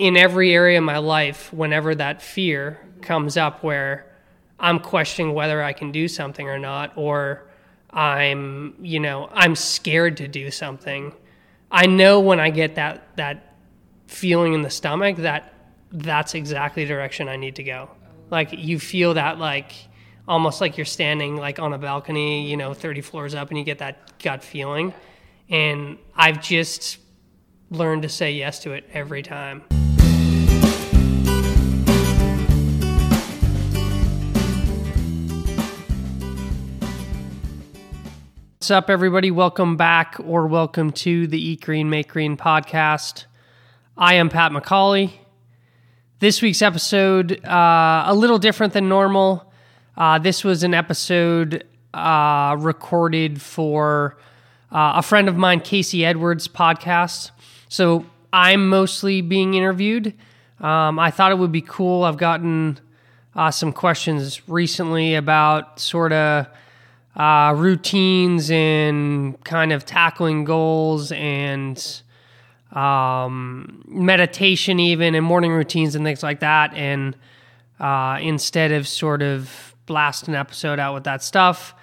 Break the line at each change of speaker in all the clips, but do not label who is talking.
in every area of my life, whenever that fear comes up where I'm questioning whether I can do something or not, or I'm, you know, I'm scared to do something. I know when I get that that feeling in the stomach that that's exactly the direction I need to go. Like you feel that like almost like you're standing like on a balcony, you know, 30 floors up and you get that gut feeling. And I've just learned to say yes to it every time. What's up, everybody? Welcome back or welcome to the Eat Green, Make Green podcast. I am Pat McCauley. This week's episode, uh, a little different than normal. Uh, this was an episode uh, recorded for uh, a friend of mine, Casey Edwards' podcast. So I'm mostly being interviewed. Um, I thought it would be cool. I've gotten uh, some questions recently about sort of uh, routines and kind of tackling goals and um, meditation, even and morning routines and things like that. And uh, instead of sort of blast an episode out with that stuff,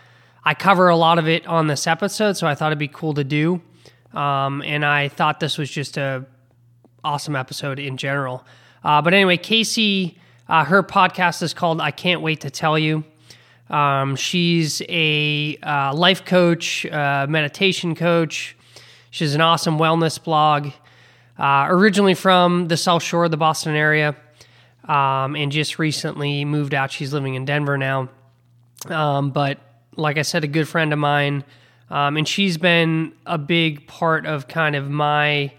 I cover a lot of it on this episode, so I thought it'd be cool to do. Um, and I thought this was just a awesome episode in general. Uh, but anyway, Casey, uh, her podcast is called "I Can't Wait to Tell You." Um, she's a uh, life coach, uh, meditation coach. She's an awesome wellness blog. Uh, originally from the South Shore of the Boston area, um, and just recently moved out. She's living in Denver now. Um, but like I said, a good friend of mine, um, and she's been a big part of kind of my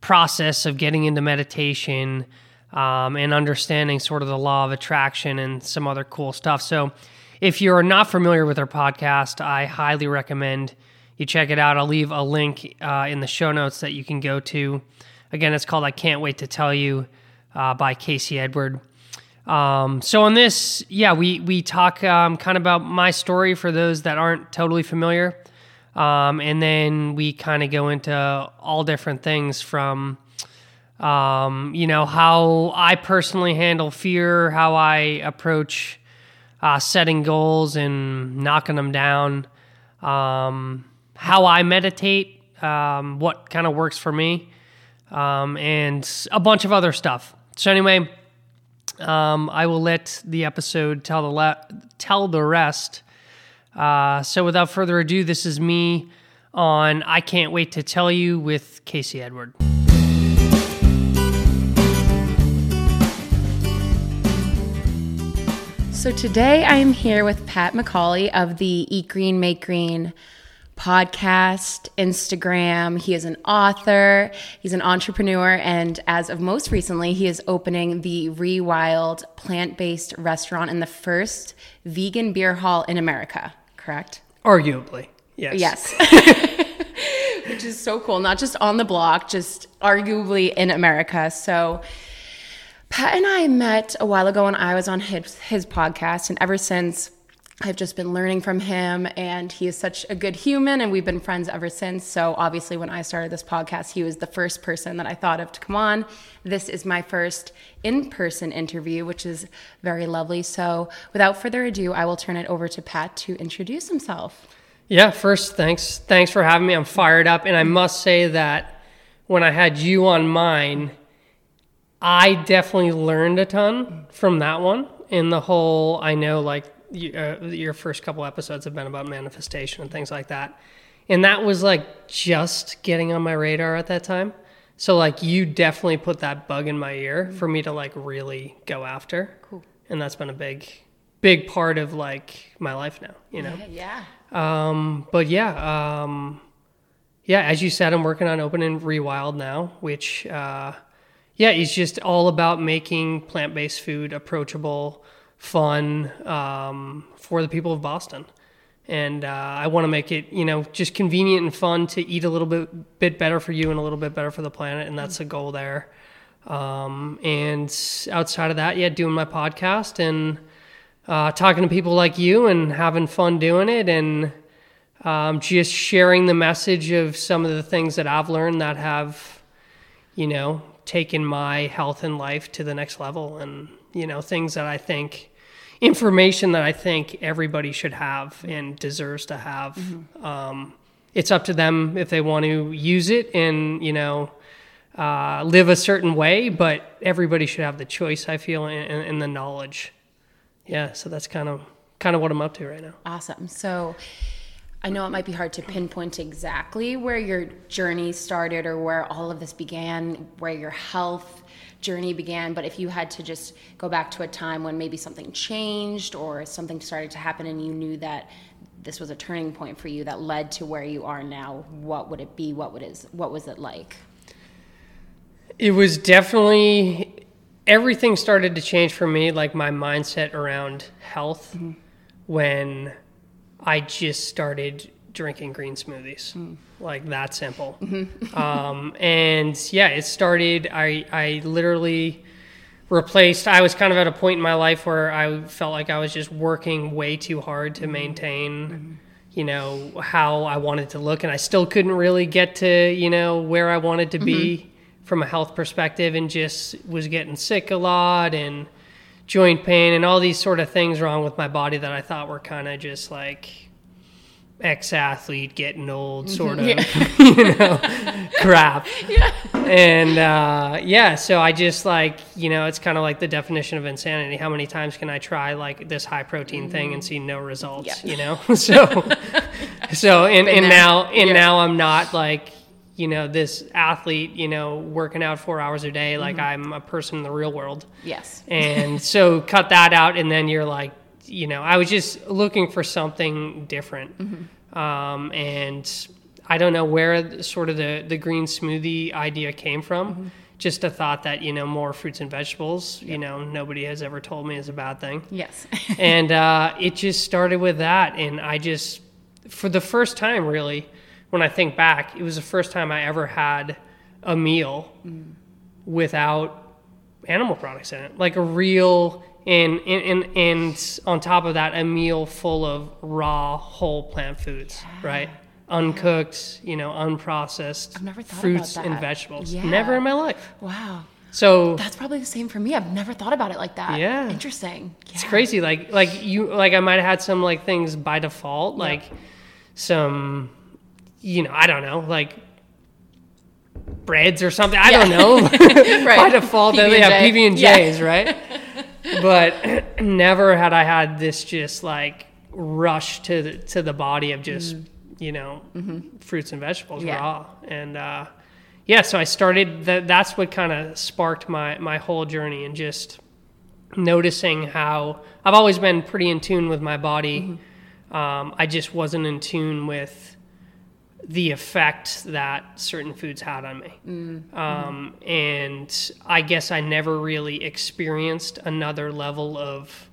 process of getting into meditation um, and understanding sort of the law of attraction and some other cool stuff. So if you're not familiar with our podcast, I highly recommend you check it out. I'll leave a link uh, in the show notes that you can go to. Again, it's called I Can't Wait to Tell You uh, by Casey Edward. Um, so on this, yeah, we we talk um, kind of about my story for those that aren't totally familiar, um, and then we kind of go into all different things from, um, you know, how I personally handle fear, how I approach uh, setting goals and knocking them down, um, how I meditate, um, what kind of works for me, um, and a bunch of other stuff. So anyway, um, I will let the episode tell the le- tell the rest. Uh, so without further ado, this is me on I Can't Wait to Tell You with Casey Edward.
So today I am here with Pat McCauley of the Eat Green, Make Green podcast, Instagram. He is an author, he's an entrepreneur, and as of most recently, he is opening the Rewild plant based restaurant and the first vegan beer hall in America, correct?
Arguably, yes.
Yes. Which is so cool. Not just on the block, just arguably in America. So, Pat and I met a while ago when I was on his, his podcast, and ever since I've just been learning from him, and he is such a good human, and we've been friends ever since. So, obviously, when I started this podcast, he was the first person that I thought of to come on. This is my first in person interview, which is very lovely. So, without further ado, I will turn it over to Pat to introduce himself.
Yeah, first, thanks. Thanks for having me. I'm fired up. And I must say that when I had you on mine, I definitely learned a ton from that one. In the whole, I know like you, uh, your first couple episodes have been about manifestation and things like that. And that was like just getting on my radar at that time. So like you definitely put that bug in my ear for me to like really go after.
Cool.
And that's been a big, big part of like my life now, you know?
Yeah.
Um, but yeah, um, yeah, as you said, I'm working on opening Rewild now, which, uh, yeah, it's just all about making plant based food approachable, fun um, for the people of Boston. And uh, I want to make it, you know, just convenient and fun to eat a little bit bit better for you and a little bit better for the planet, and that's the goal there. Um, and outside of that, yeah, doing my podcast and uh, talking to people like you and having fun doing it, and um, just sharing the message of some of the things that I've learned that have, you know, taken my health and life to the next level and you know things that i think information that i think everybody should have and deserves to have. Um, it's up to them if they want to use it and you know uh, live a certain way but everybody should have the choice i feel and, and the knowledge. Yeah so that's kind of kind of what i'm up to right now.
Awesome. So I know it might be hard to pinpoint exactly where your journey started or where all of this began, where your health journey began, but if you had to just go back to a time when maybe something changed or something started to happen and you knew that this was a turning point for you that led to where you are now, what would it be? What would is what was it like?
It was definitely everything started to change for me, like my mindset around health, mm-hmm. when I just started drinking green smoothies. Hmm. Like that simple. Mm-hmm. Um, and yeah, it started. I I literally replaced. I was kind of at a point in my life where I felt like I was just working way too hard to mm-hmm. maintain. Mm-hmm. You know how I wanted to look, and I still couldn't really get to you know where I wanted to be from a health perspective, and just was getting sick a lot and joint pain and all these sort of things wrong with my body that I thought were kind of just like ex athlete getting old sort of you know crap. yeah. And uh, yeah, so I just like you know it's kind of like the definition of insanity. How many times can I try like this high protein thing and see no results?
Yeah.
You know, so so and, and
there.
now and
Yeah.
now I'm not like you know this athlete you know working out four hours a day like I'm a person in the real world.
Yes.
and so cut that out and then you're like you know i was just looking for something different. Um, and i don't know where sort of the, the green smoothie idea came from. Just a thought that you know more fruits and vegetables you know nobody has ever told me is a bad thing.
Yes.
and uh, it just started with that and i just for the first time really when i think back it was the first time i ever had a meal without animal products in it like a real and, and, and, and on top of that a meal full of raw whole plant foods right uncooked you know unprocessed fruits and vegetables
Yeah.
never in my life
wow.
so
That's probably the same for me. I've never thought about it like that.
Yeah.
Interesting.
It's crazy. Like like you like I might have had some like things by default, like some you know, I don't know, like breads or something. I don't know. by
Right.
default, then they have. PB and
Yeah.
J's, right? But never had I had this just like rush to the, to the body of just you know fruits and vegetables
Mm-hmm. Yeah.
raw and uh, yeah. So I started. That, that's what kind of sparked my my whole journey and just noticing how I've always been pretty in tune with my body. Um, I just wasn't in tune with the effect that certain foods had on me. Mm, mm-hmm. Um, and I guess I never really experienced another level of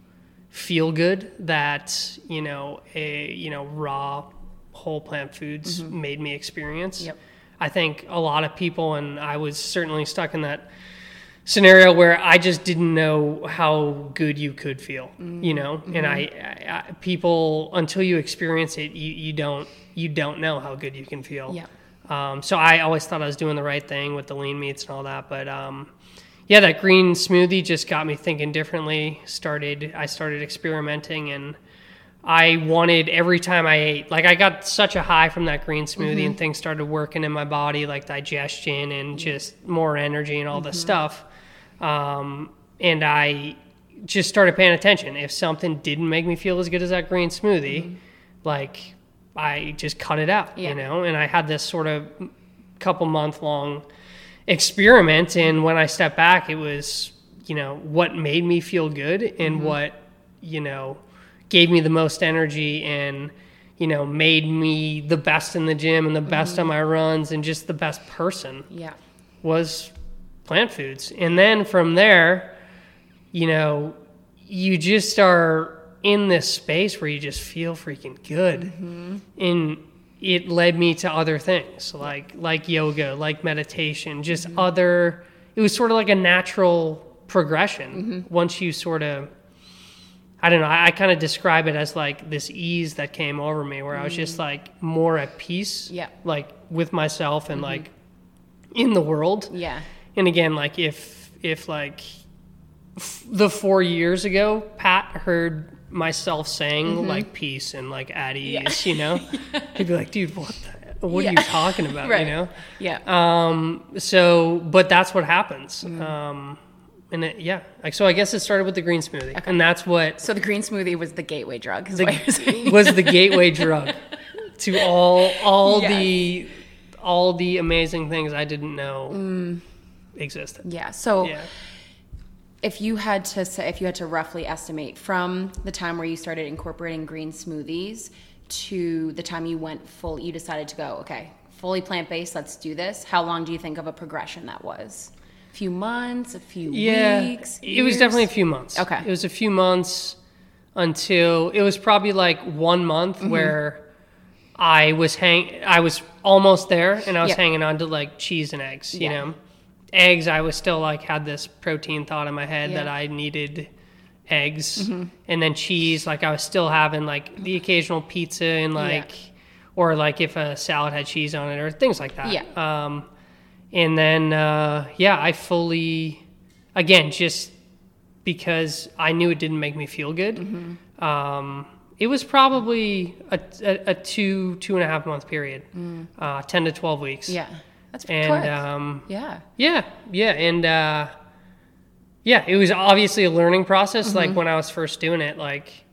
feel good that, you know, a, you know, raw whole plant foods mm-hmm. made me experience.
Yep.
I think a lot of people, and I was certainly stuck in that scenario where I just didn't know how good you could feel, you know. And I, I, I, people until you experience it, you, you don't you don't know how good you can feel.
Yeah.
Um, so I always thought I was doing the right thing with the lean meats and all that, but um, yeah, that green smoothie just got me thinking differently. Started I started experimenting and. I wanted every time I ate, like I got such a high from that green smoothie, and things started working in my body, like digestion and just more energy and all this stuff. Um, and I just started paying attention. If something didn't make me feel as good as that green smoothie, mm-hmm. like I just cut it out,
Yeah.
you know. And I had this sort of couple month long experiment, and when I stepped back, it was you know what made me feel good and mm-hmm. what you know gave me the most energy and you know made me the best in the gym and the best mm-hmm. on my runs and just the best person
Yeah.
was plant foods. And then from there, you know, you just are in this space where you just feel freaking good. Mm-hmm. And it led me to other things like like yoga, like meditation, just mm-hmm. other it was sort of like a natural progression mm-hmm. once you sort of I don't know. I, I kind of describe it as like this ease that came over me, where I was just like more at peace,
Yeah.
like with myself and like in the world,
Yeah.
And again, like if if like f- the four years ago, Pat heard myself saying
Mm-hmm.
like peace and like at ease, you know, he'd be like, dude, what the, what are you talking about,
Right.
you know?
Yeah.
Um, so, but that's what happens.
Mm-hmm.
Um, and it, yeah, like so, I guess it started with the green smoothie, and that's what
so the green smoothie was the gateway drug.
The, was the gateway drug to all all the all the amazing things I didn't know existed.
yeah. So
Yeah.
if you had to say, if you had to roughly estimate from the time where you started incorporating green smoothies to the time you went full, you decided to go, okay, fully plant based, let's do this. How long do you think of a progression that was? A few months, a few
Yeah,
weeks?
it was definitely a few months.
Okay.
it was a few months until it was probably like one month
Mm-hmm.
where I was hang I was almost there, and I was
Yep.
hanging on to like cheese and eggs. You
Yeah.
know, eggs. I was still like had this protein thought in my head
Yeah.
that I needed eggs,
Mm-hmm.
and then cheese. Like I was still having like the occasional pizza and like. Or like if a salad had cheese on it, or things like that.
Yeah.
Um, and then uh, yeah, I fully, again, just because I knew it didn't make me feel good.
Mm-hmm.
Um, it was probably a, a, a two two and a half month period, uh, ten to twelve weeks.
Mm. Yeah. That's pretty
and um,
yeah.
yeah, yeah, and uh, yeah, it was obviously a learning process. Like
Mm-hmm.
when I was first doing it, like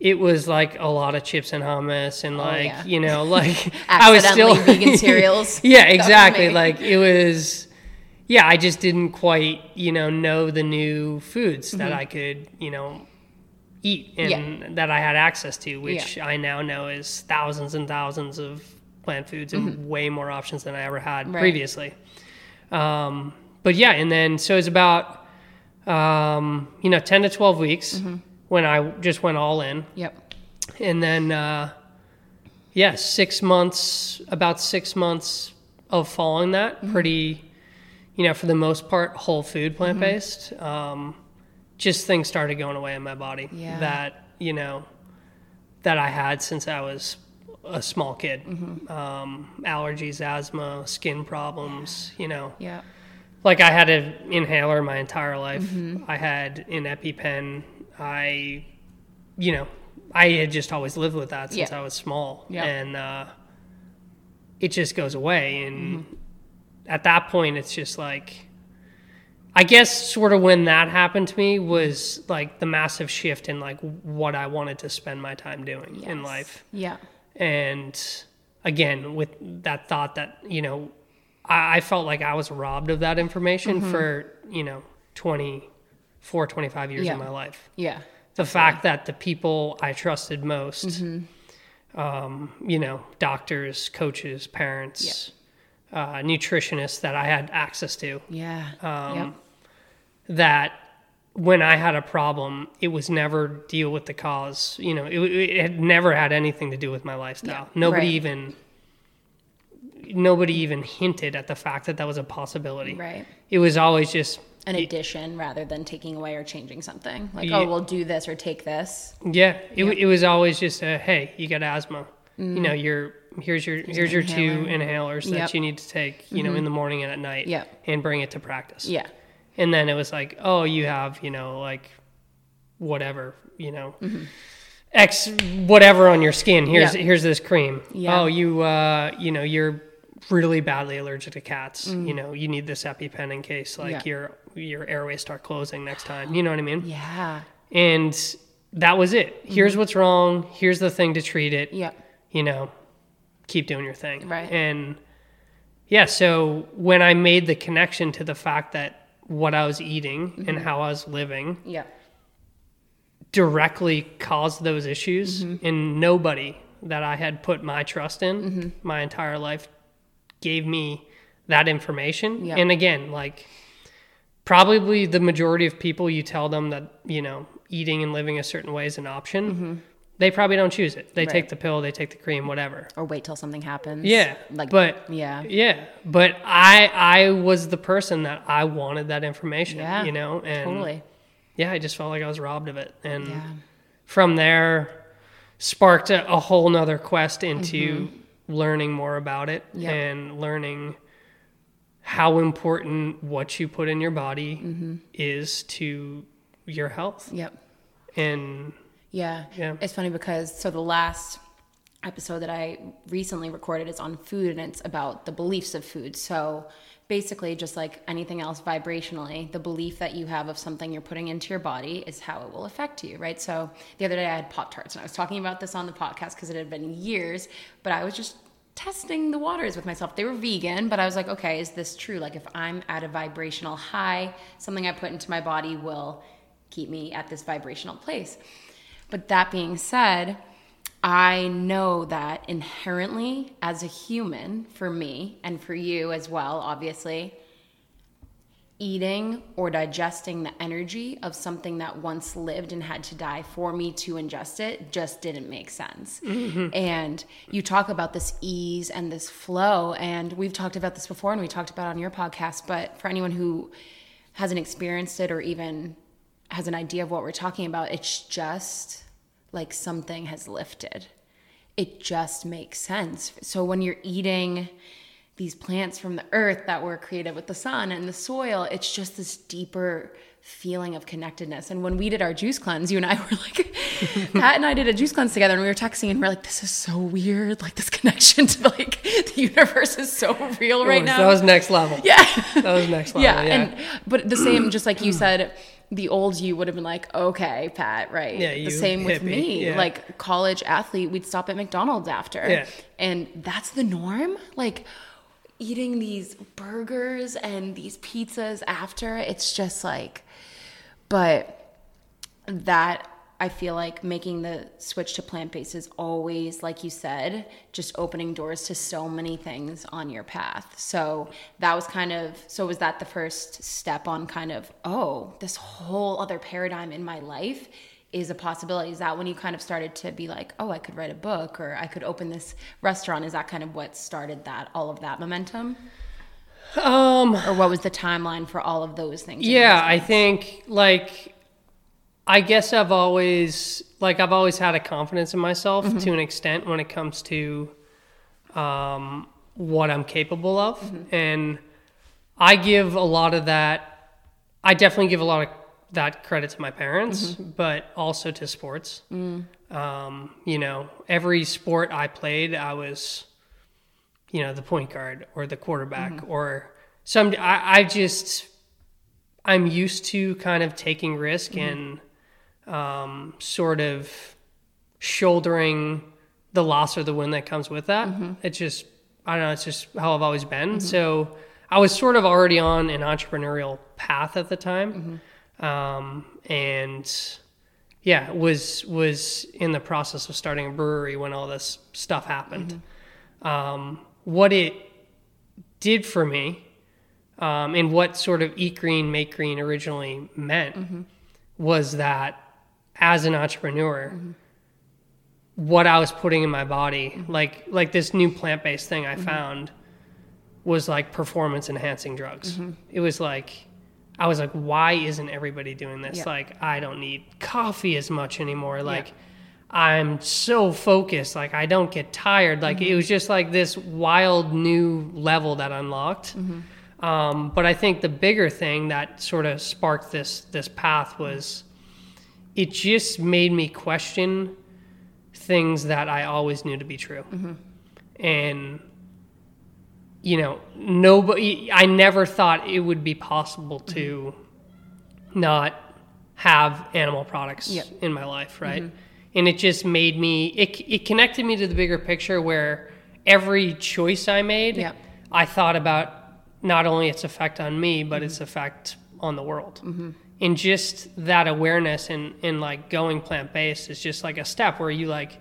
it was like a lot of chips and hummus, and like
Oh, yeah.
you know, like I was still
vegan cereals.
yeah, exactly. Like it was, yeah, I just didn't quite, you know, know the new foods that I could, you know, eat and
Mm-hmm. Yeah.
that I had access to, which I now know is thousands and thousands of plant foods and way more options than I ever had
Mm-hmm. Right.
previously. Um, but yeah, and then so it's about, um, you know, 10 to 12 weeks
Mm-hmm.
when I just went all in
Yep.
and then uh, yeah six months about six months of following that
Mm-hmm.
pretty you know for the most part whole food
Mm-hmm.
plant-based um, just things started going away in my body
Yeah.
that you know that i had since i was a small kid
Mm-hmm.
um, allergies asthma skin problems you know
Yeah.
like I had an inhaler my entire life.
Mm-hmm.
I had an EpiPen. I, you know, I had just always lived with that since
Yeah.
I was small,
Yeah.
and uh, it just goes away. And
Mm-hmm.
at that point, it's just like, I guess, sort of when that happened to me was like the massive shift in like what I wanted to spend my time doing in life
Yeah.
And again with that thought that you know I, I felt like i was robbed of that information
Mm-hmm.
for you know 24 25 years
Yeah.
of my life
Yeah.
the fact that the people i trusted most
Mm-hmm.
um, you know doctors coaches parents uh, nutritionists that i had access to
Yeah.
Um,
yep.
that when I had a problem, it was never deal with the cause. You know, it, it had never had anything to do with my lifestyle. Nobody
right.
even, nobody even hinted at the fact that that was a possibility.
Right.
It was always just,
An addition rather than taking away or changing something. Like,
Yeah.
oh, we'll do this or take this.
yeah. It, it was always just a, hey, you got asthma. You know, you're here's your here's your two inhalers that
Mm. Yep.
you need to take. You know, in the morning and at night.
Yeah.
And bring it to practice.
Yeah.
And then it was like, oh, you have, you know, like whatever, you know, X whatever on your skin. Here's
Mm-hmm. Yeah.
here's this cream.
Yeah.
Oh, you uh, you know, you're really badly allergic to cats.
Mm.
You know, you need this EpiPen in case like
Yeah.
your your airways start closing next time. You know what I mean?
Yeah.
And that was it.
Mm-hmm.
Here's what's wrong. Here's the thing to treat it.
Yeah.
You know, keep doing your thing.
Right.
And yeah, so when I made the connection to the fact that what I was eating
Mm-hmm.
and how I was living
Yeah.
directly caused those issues,
Mm-hmm.
and nobody that I had put my trust in
Mm-hmm.
my entire life gave me that information.
Yeah.
And again, like probably the majority of people, you tell them that, you know, eating and living a certain way is an option. They probably don't choose it. They
Mm-hmm. Right.
take the pill, they take the cream, whatever.
Or wait till something happens.
Yeah,
Like,
but
yeah.
yeah, but I I was the person that I wanted that information.
Yeah.
you know, and
Totally.
yeah, I just felt like I was robbed of it, and
Yeah.
from there sparked a, a whole nother quest into
Mm-hmm.
learning more about it
Yep.
and learning how important what you put in your body is to your health.
Yep.
And
Yeah.
Yeah.
It's funny because so the last episode that I recently recorded is on food and it's about the beliefs of food. So basically just like anything else vibrationally, the belief that you have of something you're putting into your body is how it will affect you, right? So the other day I had Pop Tarts and I was talking about this on the podcast because it had been years, but I was just testing the waters with myself. They were vegan, but I was like, okay, is this true? Like if I'm at a vibrational high, something I put into my body will keep me at this vibrational place. But that being said, I know that inherently as a human, for me and for you as well, obviously, eating or digesting the energy of something that once lived and had to die for me to ingest it just didn't make sense. Mm-hmm. And you talk about this ease and this flow, and we've talked about this before and we talked about it on your podcast, but for anyone who hasn't experienced it or even has an idea of what we're talking about, it's just like something has lifted. It just makes sense. So when you're eating these plants from the earth that were created with the sun and the soil, it's just this deeper feeling of connectedness. And when we did our juice cleanse, you and I were like, Pat and I did a juice cleanse together and we were texting and we are like, this is so weird. Like this connection to like the universe is so real right now.
that was next level.
yeah.
That was next level.
yeah.
Yeah.
And but the same, just like you said, the old you would have been like, okay, Pat, right?
Yeah,
the same with me.
yeah.
Like college athlete, we'd stop at McDonald's after.
Yeah.
And that's the norm. Like eating these burgers and these pizzas after, it's just like but that I feel like making the switch to plant based is always, like you said, just opening doors to so many things on your path. So that was kind of, so was that the first step on kind of, oh, this whole other paradigm in my life is a possibility? Is that when you kind of started to be like, oh, I could write a book or I could open this restaurant? Is that kind of what started that, all of that momentum?
um
Or what was the timeline for all of those things?
Yeah, I think like I guess I've always like I've always had a confidence in myself
Mm-hmm.
to an extent when it comes to um, what I'm capable of,
Mm-hmm.
and I give a lot of that. I definitely give a lot of that credit to my parents,
Mm-hmm.
but also to sports.
Mm.
Um, you know, every sport I played, I was, you know, the point guard or the quarterback
Mm-hmm.
or some. I, I just I'm used to kind of taking risk
Mm-hmm.
and um, sort of shouldering the loss or the win that comes with that.
Mm-hmm.
It's just I don't know. It's just how I've always been. So I was sort of already on an entrepreneurial path at the time,
Mm-hmm.
um, and yeah, was was in the process of starting a brewery when all this stuff happened. Um, what it did for me, um, and what sort of eat green, make green originally meant, was that as an entrepreneur, what I was putting in my body, like like this new plant based thing I found, was like performance enhancing drugs. It was like. I was like, why isn't everybody doing this?
Yeah.
Like, I don't need coffee as much anymore. Like, I'm so focused. Like, I don't get tired. Like, it was just like this wild new level that unlocked. Um, but I think the bigger thing that sort of sparked this this path was it just made me question things that I always knew to be true. Mm-hmm. And you know, nobody I never thought it would be possible to mm-hmm. not have animal products
Yep.
in my life, right? Mm-hmm. And it just made me it it connected me to the bigger picture where every choice I made,
Yep.
I thought about not only its effect on me, but its effect on the world. And just that awareness and, and like going plant based is just like a step where you like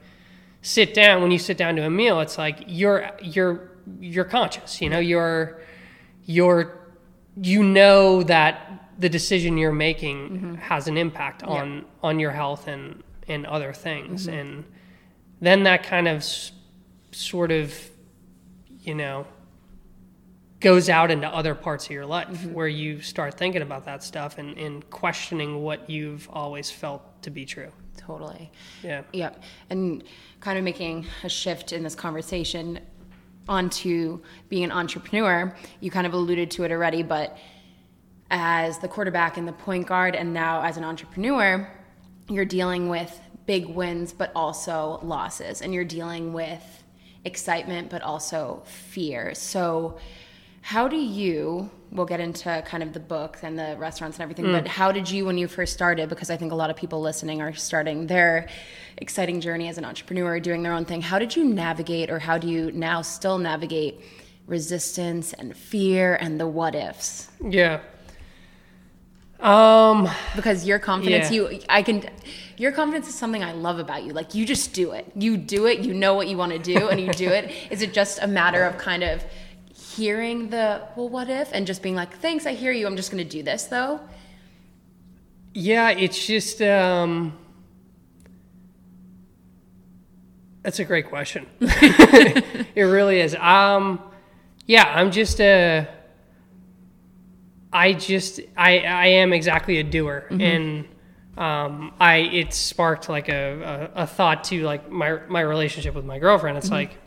sit down when you sit down to a meal, it's like you're you're you're conscious, you know, you're you're you know that the decision you're making mm-hmm. has an impact on on your health and and other things. Mm-hmm. And then that kind of s- sort of you know goes out into other parts of your life mm-hmm. where you start thinking about that stuff and, and questioning what you've always felt to be true
Totally.
yeah
Yep. And kind of making a shift in this conversation, onto being an entrepreneur, you kind of alluded to it already, but as the quarterback and the point guard, and now as an entrepreneur, you're dealing with big wins, but also losses, and you're dealing with excitement, but also fear. So, how do you? We'll get into kind of the books and the restaurants and everything, but how did you, when you first started? Because I think a lot of people listening are starting their exciting journey as an entrepreneur, doing their own thing. How did you navigate, or how do you now still navigate resistance and fear and the what ifs?
Yeah. Um,
because your confidence
Yeah.
you i can your confidence is something i love about you like you just do it you do it you know what you want to do and you do it is it just a matter of kind of hearing the well what if and just being like thanks i hear you i'm just going to do this though
yeah, it's just um That's a great question. it really is. Um yeah, I'm just a I just I I am exactly a doer and um I it sparked like a, a, a thought to like my my relationship with my girlfriend. It's like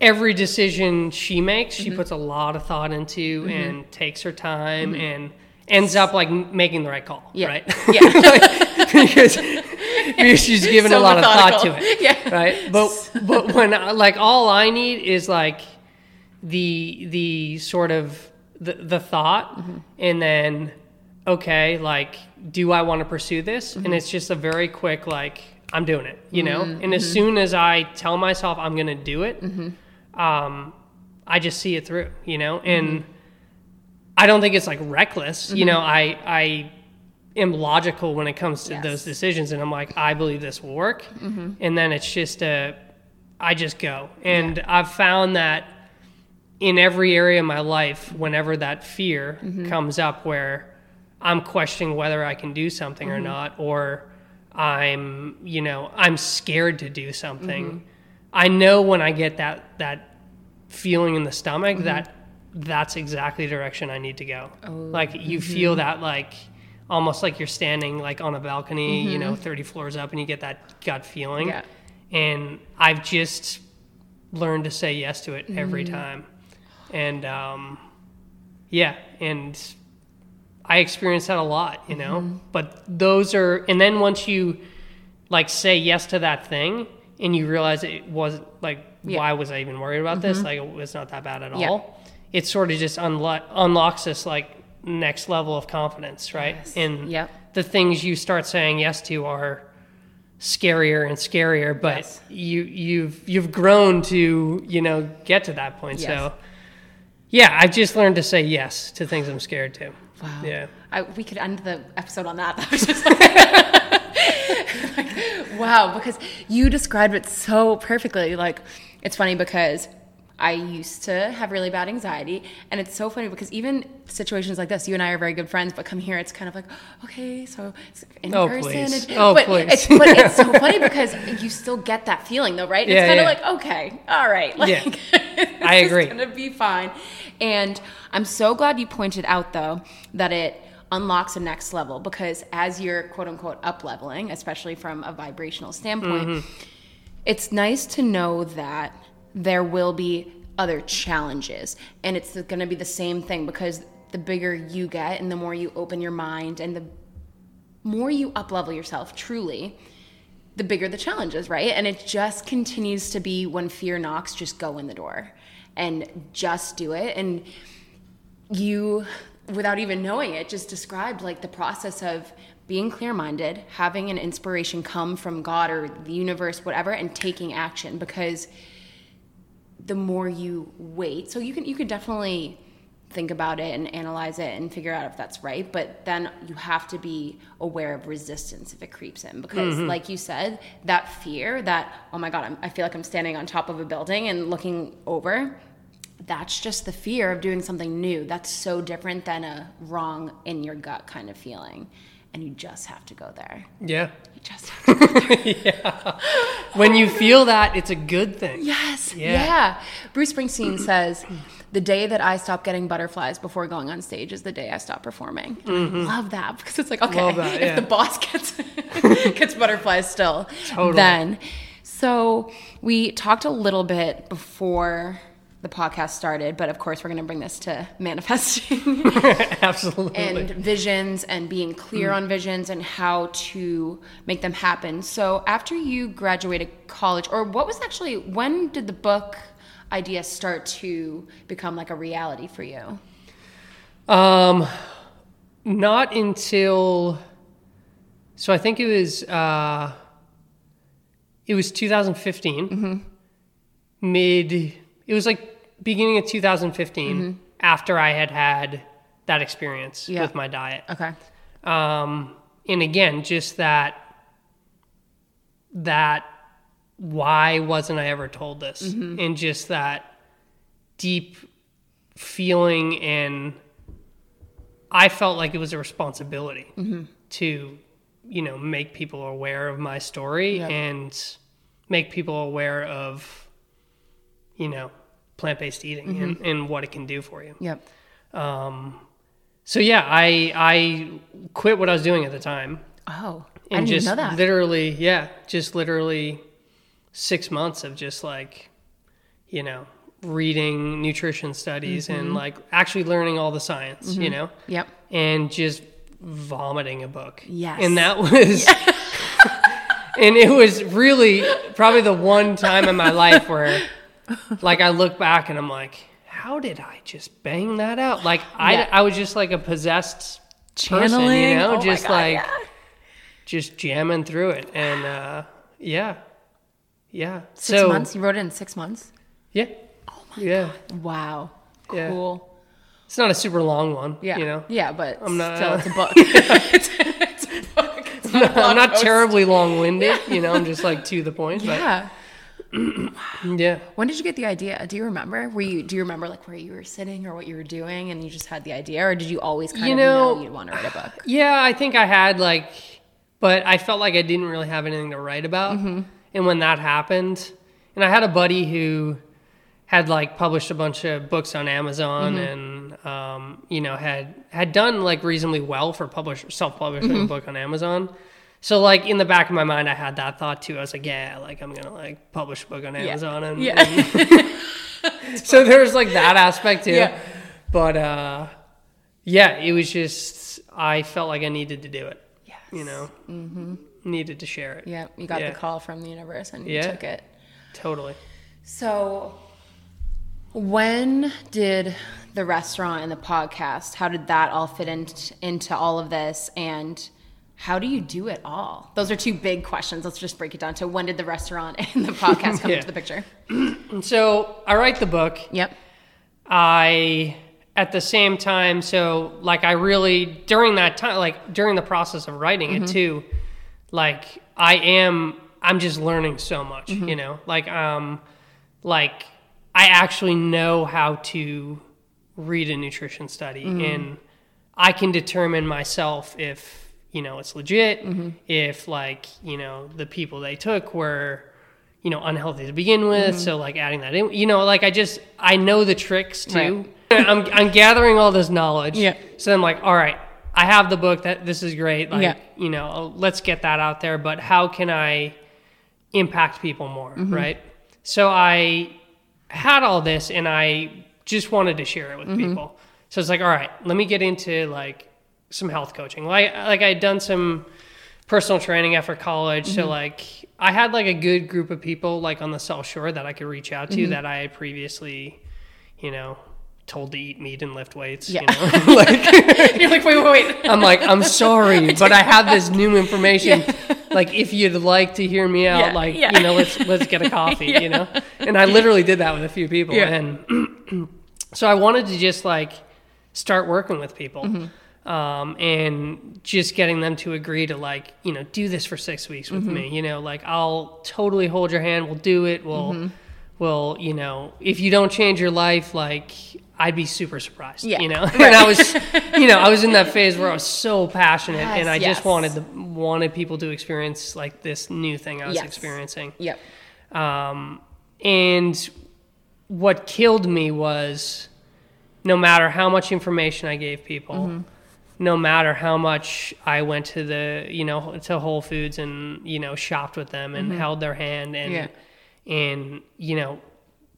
every decision she makes, she puts a lot of thought into and takes her time and ends up like making the right call,
Yeah.
right?
yeah
because, because she's given
So
a lot of thought to it,
Yeah.
right? But but when I- like all I need is like the the sort of the the thought,
Mm-hmm.
and then okay, like do I want to pursue this?
Mm-hmm.
And it's just a very quick like I'm doing it, you know.
Mm-hmm.
And as soon as I tell myself I'm going to do it, um, I just see it through, you know, and. I don't think it's like reckless. You know, mm-hmm. I I am logical when it comes to
Yes.
those decisions, and I'm like, I believe this will work, mm-hmm. and then it's just a, I just go, and I've found that in every area of my life, whenever that fear mm-hmm. comes up, where I'm questioning whether I can do something or not, or I'm, you know, I'm scared to do something. I know when I get that that feeling in the stomach mm-hmm. that that's exactly the direction I need to go. Oh, like you mm-hmm. feel that like almost like you're standing like on a balcony, you mm-hmm. know, 30 floors up and you get that gut feeling.
Yeah.
And I've just learned to say yes to it every time. And um yeah, and I experience that a lot, you know. But those are and then once you like say yes to that thing and you realize it wasn't like
Yeah.
why was I even worried about this? Mm-hmm. Like it was not that bad at
Yeah.
all. It sort of just unlo- unlocks this like next level of confidence, right?
Yes.
And
Yep.
the things you start saying yes to are scarier and scarier, but
Yes.
you you've you've grown to, you know, get to that point.
Yes.
So yeah, I've just learned to say yes to things I'm scared to.
Wow.
Yeah.
I, we could end the episode on that. That was just like, like, wow, because you described it so perfectly. Like, it's funny because I used to have really bad anxiety, and it's so funny because even situations like this, you and I are very good friends, but come here, it's kind of like, okay, so it's in
Oh,
person.
please.
and-
Oh,
but
please.
It's, but it's so funny because you still get that feeling, though, right?
Yeah,
it's kind of
yeah.
like, okay, all right, like,
Yeah. I agree.
It's gonna be fine. And I'm so glad you pointed out though that it unlocks a next level because as you're quote unquote up leveling, especially from a vibrational standpoint,
Mm-hmm.
It's nice to know that there will be other challenges and it's going to be the same thing because the bigger you get and the more you open your mind and the more you uplevel yourself truly the bigger the challenge is, right? And it just continues to be when fear knocks, just go in the door and just do it. And you, without even knowing it, just described like the process of being clear minded, having an inspiration come from God or the universe, whatever, and taking action because the more you wait, so you can you could definitely think about it and analyze it and figure out if that's right, but then you have to be aware of resistance if it creeps in because mm-hmm. like you said, that fear that oh my god, I'm, I feel like I'm standing on top of a building and looking over, that's just the fear of doing something new. That's so different than a wrong in your gut kind of feeling. And you just have to go there.
Yeah.
You just have to
When you feel that, it's a good thing.
Yes.
Yeah.
Yeah. Bruce Springsteen says, "The day that I stop getting butterflies before going on stage is the day I stop performing." I love that because it's like, okay,
Mm-hmm. That,
if
yeah.
the boss gets gets butterflies still,
Totally.
then. So we talked a little bit before the podcast started, but of course we're going to bring this to manifesting
Absolutely.
and visions and being clear on visions and how to make them happen. So after you graduated college, or what was actually when did the book idea start to become like a reality for you?
Um, not until. So I think it was. Uh, it was 2015.
Mm-hmm.
Mid. It was like beginning of 2015
Mm-hmm.
after I had had that experience
Yeah.
with my diet.
Okay.
Um, and again, just that. That. Why wasn't I ever told this?
Mm-hmm.
And just that deep feeling and I felt like it was a responsibility
Mm-hmm.
to, you know, make people aware of my story
Yep.
and make people aware of, you know, plant based eating
Mm-hmm.
and, and what it can do for you.
Yep.
Um, so yeah, I I quit what I was doing at the time
Oh, I
and
didn't
just
know that.
literally, yeah, just literally six months of just like, you know, reading nutrition studies
Mm-hmm.
and like actually learning all the science, you know,
Yep.
and just vomiting a book.
Yes.
And that was, and it was really probably the one time in my life where like I look back and I'm like, how did I just bang that out? Like I,
Yeah.
I was just like a possessed person, you know,
Oh
just
God,
like,
yeah.
just jamming through it. And, uh, yeah, yeah.
Six
so,
months. You wrote it in six months.
yeah, oh yeah.
Wow.
Yeah.
Cool.
It's not a super long one,
Yeah.
you know,
Yeah, but
I'm not-
still, it's a book. it's, it's a book. It's not
I'm not terribly long winded, you know, I'm just like to the point,
Yeah.
Yeah.
When did you get the idea? Do you remember? Were you? Do you remember like where you were sitting or what you were doing, and you just had the idea, or did you always kind
You
of
know-
know, you'd want to write a book?
Yeah, I think I had like, but I felt like I didn't really have anything to write about.
Mm-hmm.
And when that happened, and I had a buddy who had like published a bunch of books on Amazon
Mm-hmm.
and, um, you know, had, had done like reasonably well for publish, self-publishing
Mm-hmm.
a book on Amazon. So like in the back of my mind, I had that thought too. I was like, yeah, like I'm going to like publish a book on Amazon. And,
Yeah.
and- so there's like that aspect too.
Yeah.
But, uh, yeah, it was just, I felt like I needed to do it
Yes.
you know, needed to share it.
Yeah. You got
Yeah.
the call from the universe and you
Yeah.
took it.
Totally.
So, when did the restaurant and the podcast? How did that all fit in, into all of this? And how do you do it all? Those are two big questions. Let's just break it down to when did the restaurant and the podcast come
Yeah.
into the picture?
So I write the book.
Yep.
I, at the same time, so like I really, during that time, like during the process of writing it mm-hmm. too, like I am, I'm just learning so much, mm-hmm. you know, like, um, like I actually know how to read a nutrition study mm-hmm. and I can determine myself if, you know, it's legit, if like, you know, the people they took were, you know, unhealthy to begin with. So like adding that in, you know, like I just, I know the tricks too. I'm, I'm gathering all this knowledge.
Yeah.
So I'm like, all right, I have the book that this is great. Like,
Yeah.
you know, let's get that out there, but how can I impact people more?
Mm-hmm.
Right. So I had all this and I just wanted to share it with
Mm-hmm.
people. So it's like, all right, let me get into like some health coaching. Like, like I had done some personal training after college.
Mm-hmm.
So like I had like a good group of people like on the South Shore that I could reach out to
Mm-hmm.
that I had previously, you know, told to eat meat and lift weights.
Yeah.
You know, like
You're like, wait, wait, wait.
I'm like, I'm sorry, but I have this new information. Like, if you'd like to hear me out,
Yeah,
like,
yeah.
you know, let's let's get a coffee, you know. And I literally did that with a few people,
Yeah.
and so I wanted to just like start working with people,
Mm-hmm.
Um, and just getting them to agree to like, you know, do this for six weeks
Mm-hmm.
with me. You know, like I'll totally hold your hand. We'll do it. We'll,
Mm-hmm.
we'll, you know, if you don't change your life, like. I'd be super surprised,
Yeah.
you know. And I was, you know, I was in that phase where I was so passionate,
Yes,
and I
yes.
just wanted the wanted people to experience like this new thing I was
Yes.
experiencing.
Yep.
Um, and what killed me was no matter how much information I gave people, no matter how much I went to the, you know, to Whole Foods and, you know, shopped with them and held their hand and,
Yeah.
and, you know,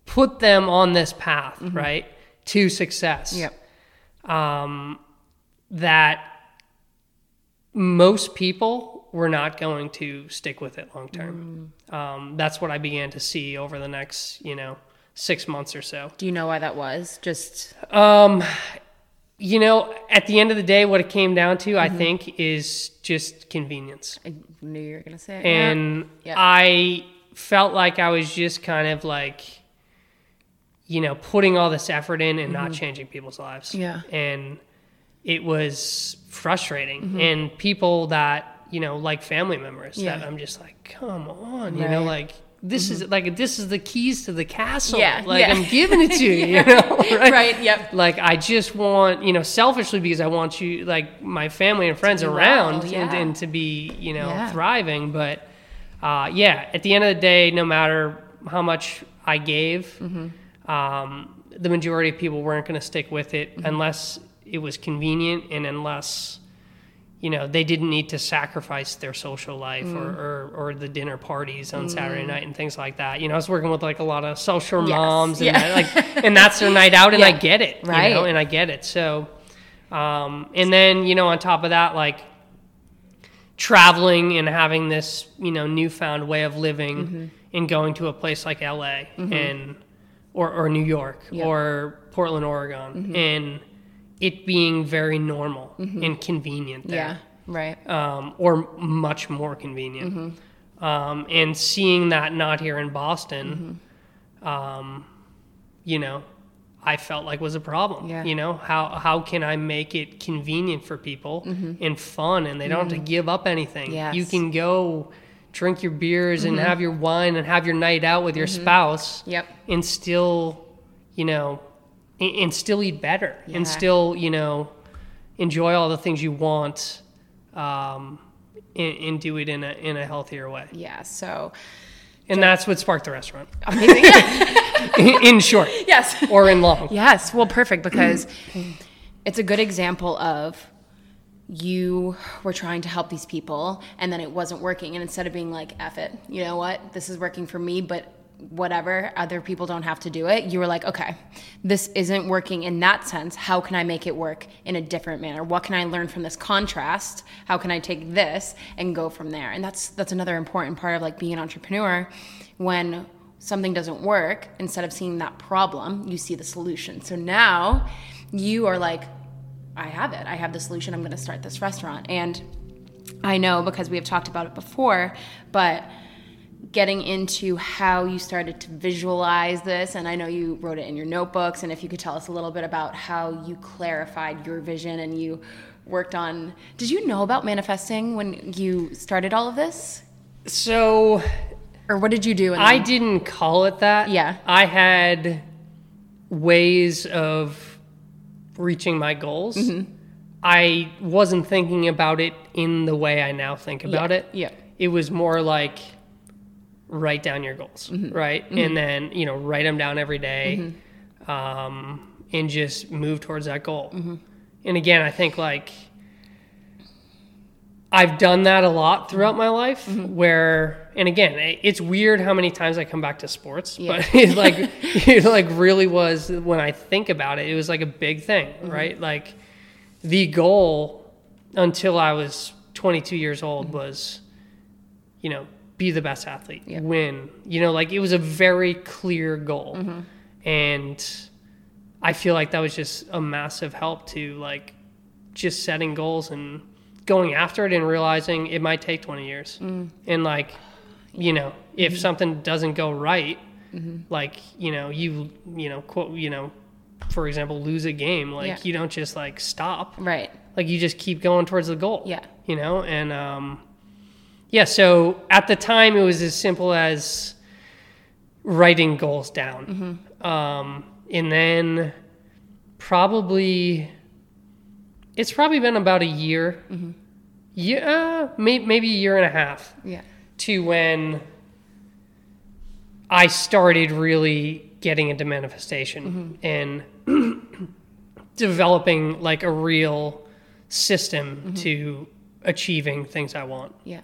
put them on this path, right, to success.
Yep.
Um, that most people were not going to stick with it long term. Um, that's what I began to see over the next, you know, six months or so.
Do you know why that was? Just
Um, you know, at the end of the day, what it came down to, I think, is just convenience.
I knew you were gonna say it.
And
Yeah.
I felt like I was just kind of like, you know, putting all this effort in and not changing people's lives.
Mm-hmm. Yeah.
And it was frustrating.
Mm-hmm.
And people that, you know, like family members that I'm just like, come on, you know, like, this is like this is the keys to the castle.
Yeah,
like
yeah.
I'm giving it to you, you know, right?
Right, yep.
Like I just want, you know, selfishly because I want you, like my family and friends
be well,
around, and, and to be, you know,
Yeah.
thriving. But uh, yeah, at the end of the day, no matter how much I gave,
Mm-hmm.
um, the majority of people weren't going to stick with it
Mm-hmm.
unless it was convenient and unless you know they didn't need to sacrifice their social life
Mm.
or, or, or the dinner parties on Saturday night and things like that. You know, I was working with like a lot of social
Yes.
moms and
Yeah.
that, like and that's their night out and I get it. You
Right.
know, and I get it. So um, and then, you know, on top of that, like traveling and having this, you know, newfound way of living
Mm-hmm.
and going to a place like LA and or, or New York
Yeah. Mm-hmm.
or Portland, Oregon, and it being very normal and convenient
yeah, right.
um, or much more convenient.
Mm-hmm.
Um, and seeing that not here in Boston,
Mm-hmm.
um, you know, I felt like was a problem.
Yeah.
You know, how how can I make it convenient for people and fun, and they don't have to give up anything.
Mm-hmm. Yes. Mm-hmm.
You can go drink your beers and have your wine and have your night out with your spouse
Yep.
and still, you know, and, and still eat better
Yeah.
and still, you know, enjoy all the things you want, um, and, and do it in a in a healthier way.
Yeah. So
And that's what sparked the restaurant.
amazing.
In, in short,
yes.
or in long.
Yes, well, perfect because it's a good example of you were trying to help these people and then it wasn't working. And instead of being like, F it, you know what, this is working for me, but whatever, other people don't have to do it, you were like, okay, this isn't working in that sense. How can I make it work in a different manner? What can I learn from this contrast? How can I take this and go from there? And that's that's another important part of like being an entrepreneur when something doesn't work, instead of seeing that problem, you see the solution. So now you are like, I have it. I have the solution. I'm going to start this restaurant. And I know because we have talked about it before, but getting into how you started to visualize this, and I know you wrote it in your notebooks, and if you could tell us a little bit about how you clarified your vision and you worked on. Did you know about manifesting when you started all of this?
So
Or what did you do? in
I didn't call it that.
Yeah.
I had ways of reaching my goals.
Mm-hmm.
I wasn't thinking about it in the way I now think about
Yeah,
it.
yeah.
It was more like write down your goals,
Mm-hmm.
right? And then, you know, write them down every day,
Mm-hmm.
um, and just move towards that goal. And again, I think like I've done that a lot throughout my life
Mm-hmm.
where and again it's weird how many times I come back to sports
Yeah.
but it like it like really was when I think about it it was like a big thing
Mm-hmm.
right like the goal until I was 22 years old
Mm-hmm.
was you know be the best athlete
Yeah.
win you know like it was a very clear goal
Mm-hmm.
and I feel like that was just a massive help to like just setting goals and going after it and realizing it might take 20 years.
Mm.
And like, you know, if
Mm-hmm.
something doesn't go right, like, you know, you, you know, quote, you know, for example, lose a game, like
Yeah.
you don't just like stop.
Right.
Like you just keep going towards the goal.
Yeah.
You know, and um yeah, so at the time it was as simple as writing goals down.
Mm-hmm.
Um and then probably it's probably been about a year.
Mm-hmm.
Yeah, may, maybe a year and a half
Yeah.
to when I started really getting into manifestation and developing like a real system to achieving things I want.
Yeah.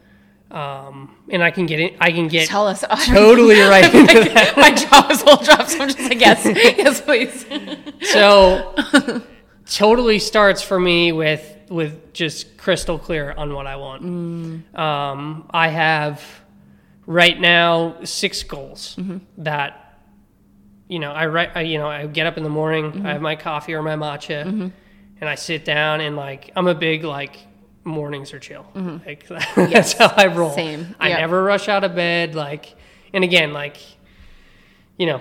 Um, and I can get it. I can get
Tell us.
totally right into that.
My jaw is all dropped, so I'm just like, yes, yes, please.
So totally starts for me with with just crystal clear on what I want. Um, I have right now six goals that you know I write. I, you know I get up in the morning. I have my coffee or my matcha, and I sit down and like I'm a big like mornings are chill. Like that's how I roll.
Same.
I
Yep.
never rush out of bed. Like, and again, like you know,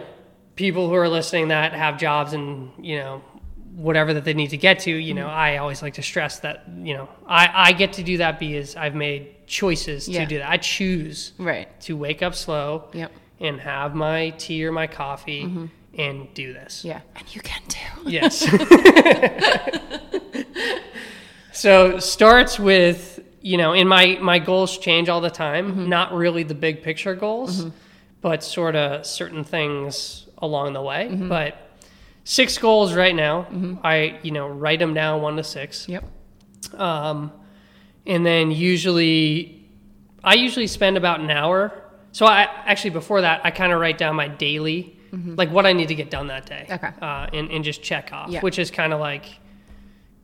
people who are listening that have jobs and, you know, whatever that they need to get to, you know,
Mm-hmm.
I always like to stress that, you know, I, I get to do that because I've made choices
Yeah.
to do that. I choose
Right.
to wake up slow
Yep.
and have my tea or my coffee and do this.
Mm-hmm. Yeah. And you can too.
Yes. so starts with you know, and my my goals change all the time.
Mm-hmm.
Not really the big picture goals, but sort of certain things along the way.
Mm-hmm.
But six goals right now. I you know write them down one to six.
Yep.
Um, and then usually, I usually spend about an hour. So I actually before that I kind of write down my daily, like what I need to get done that day.
Okay.
Uh, and and just check off,
Yeah.
which is kind of like,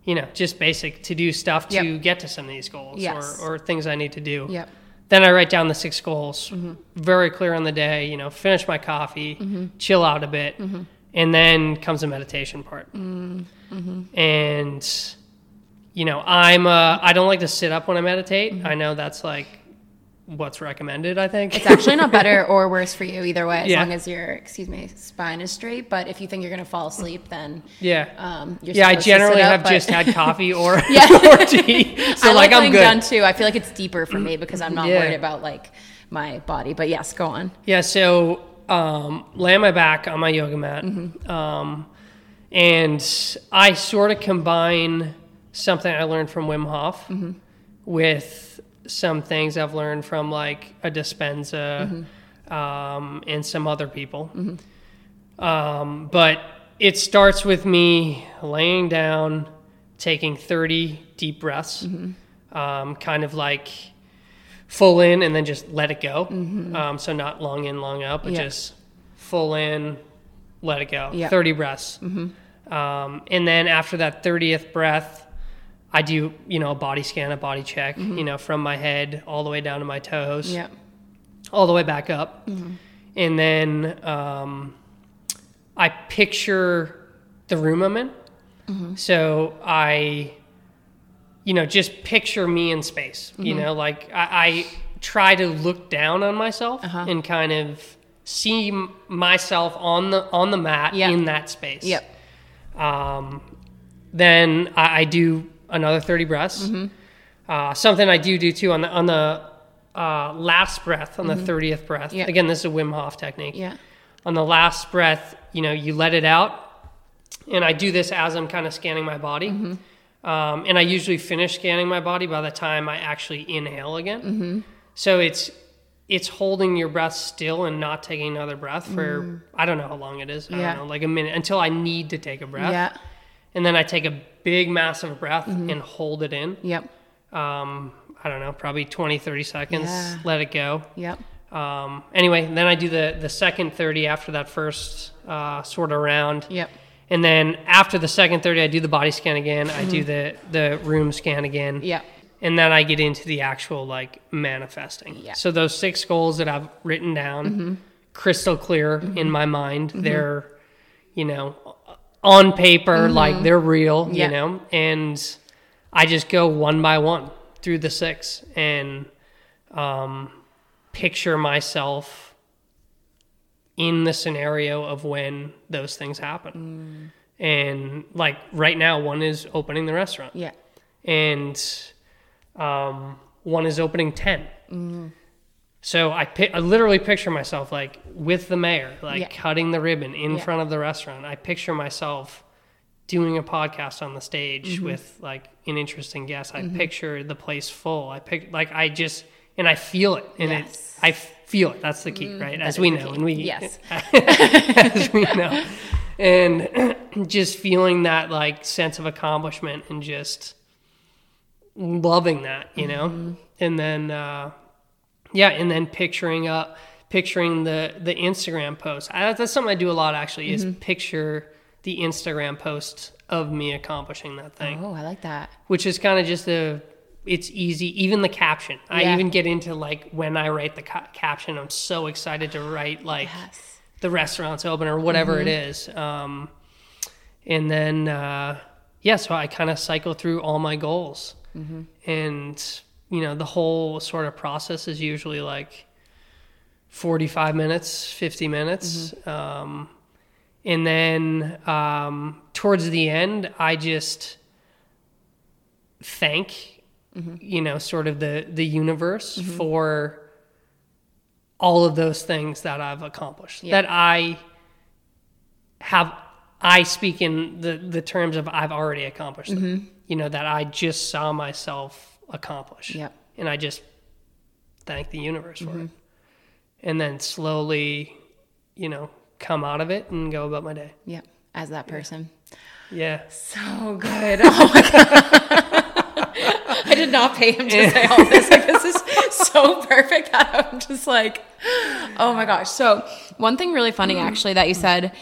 you know, just basic to do stuff to
Yep.
get to some of these goals
Yes.
or or things I need to do.
Yep.
Then I write down the six goals, mm-hmm. very clear on the day. You know, finish my coffee, mm-hmm. chill out a bit, mm-hmm. and then comes the meditation part. And you know, I'm uh, I don't like to sit up when I meditate. I know that's like what's recommended. I think
It's actually not better or worse for you either way, as
Yeah.
long as your excuse me spine is straight. But if you think you're gonna fall asleep, then
yeah.
um, you're
yeah, I
supposed to sit
generally
up,
have
but-
just had coffee or,
Yeah.
or tea, so
I
like,
like
I'm good.
down too. I feel like it's deeper for me because I'm not
Yeah.
worried about like my body. But yes, go on.
Yeah, so um, lay on my back on my yoga mat, um, and I sort of combine something I learned from Wim Hof with some things I've learned from like a Dispenza um, and some other people. Um, but it starts with me laying down, taking 30 deep breaths, um, kind of like full in and then just let it go. Um, so not long in, long out, but
Yeah.
just full in, let it go.
Yeah.
30 breaths. Um, and then after that 30th breath, I do, you know, a body scan, a body check, mm-hmm. you know, from my head all the way down to my toes
Yeah.
all the way back up. Mm-hmm. And then um, I picture the room I'm in. Mm-hmm. So I, you know, just picture me in space. You know, like I, I try to look down on myself uh-huh. and kind of see m- myself on the on the mat
Yeah.
in that space.
Yep.
Um, then I, I do another 30 breaths. Uh, something I do do too on the on the uh, last breath, on the 30th breath.
Yeah.
Again, this is a Wim Hof technique.
Yeah.
On the last breath, you know, you let it out. And I do this as I'm kind of scanning my body. Um, and I usually finish scanning my body by the time I actually inhale again. So it's it's holding your breath still and not taking another breath for I don't know how long it is. I
Yeah.
don't know, like a minute until I need to take a breath
Yeah.
and then I take a big, massive breath and hold it in.
Yep.
Um, I don't know, probably 20, 30 seconds,
Yeah.
let it go.
Yep.
Um, anyway, then I do the, the second 30 after that first uh, sort of round.
Yep.
And then after the second 30, I do the body scan again. I do the, the room scan again.
Yep.
And then I get into the actual like manifesting.
Yeah.
So those six goals that I've written down, crystal clear in my mind, they're, you know, on paper, like they're real,
Yeah.
you know, and I just go one by one through the six and um, picture myself in the scenario of when those things happen. And like right now, one is opening the restaurant
Yeah.
and um, one is opening 10. So I, pi- I literally picture myself like with the mayor, like
Yeah.
cutting the ribbon in
Yeah.
front of the restaurant. I picture myself doing a podcast on the stage
Mm-hmm.
with like an interesting guest. I picture the place full. I pick like I just and I feel it, and
Yes.
It I feel it. That's the key, right? As we know, and we
Yes.
as we know, and just feeling that like sense of accomplishment and just loving that, you know, and then uh, yeah, and then picturing up, picturing the the Instagram post. I, that's something I do a lot actually. Is picture the Instagram post of me accomplishing that thing,
Oh, I like that.
which is kind of just a. It's easy. Even the caption. I even get into like when I write the ca- caption. I'm so excited to write like
Yes.
the restaurant's open or whatever it
Mm-hmm.
is. Um, and then, uh, yeah, so I kind of cycle through all my goals.
Mm-hmm.
And, you know, the whole sort of process is usually like 45 minutes, 50 minutes.
Mm-hmm.
Um, and then um, towards the end, I just thank,
Mm-hmm.
you know, sort of the, the universe for all of those things that I've accomplished.
Yeah.
That I have I speak in the the terms of I've already accomplished them.
Mm-hmm.
You know, that I just saw myself accomplish.
Yep.
And I just thank the universe for
Mm-hmm.
it. And then slowly, you know, come out of it and go about my day.
Yep. As that person.
Yeah.
So good. Oh my god. I did not pay him to say all this. Like this is so perfect that I'm just like, oh my gosh. So one thing really funny actually that you said,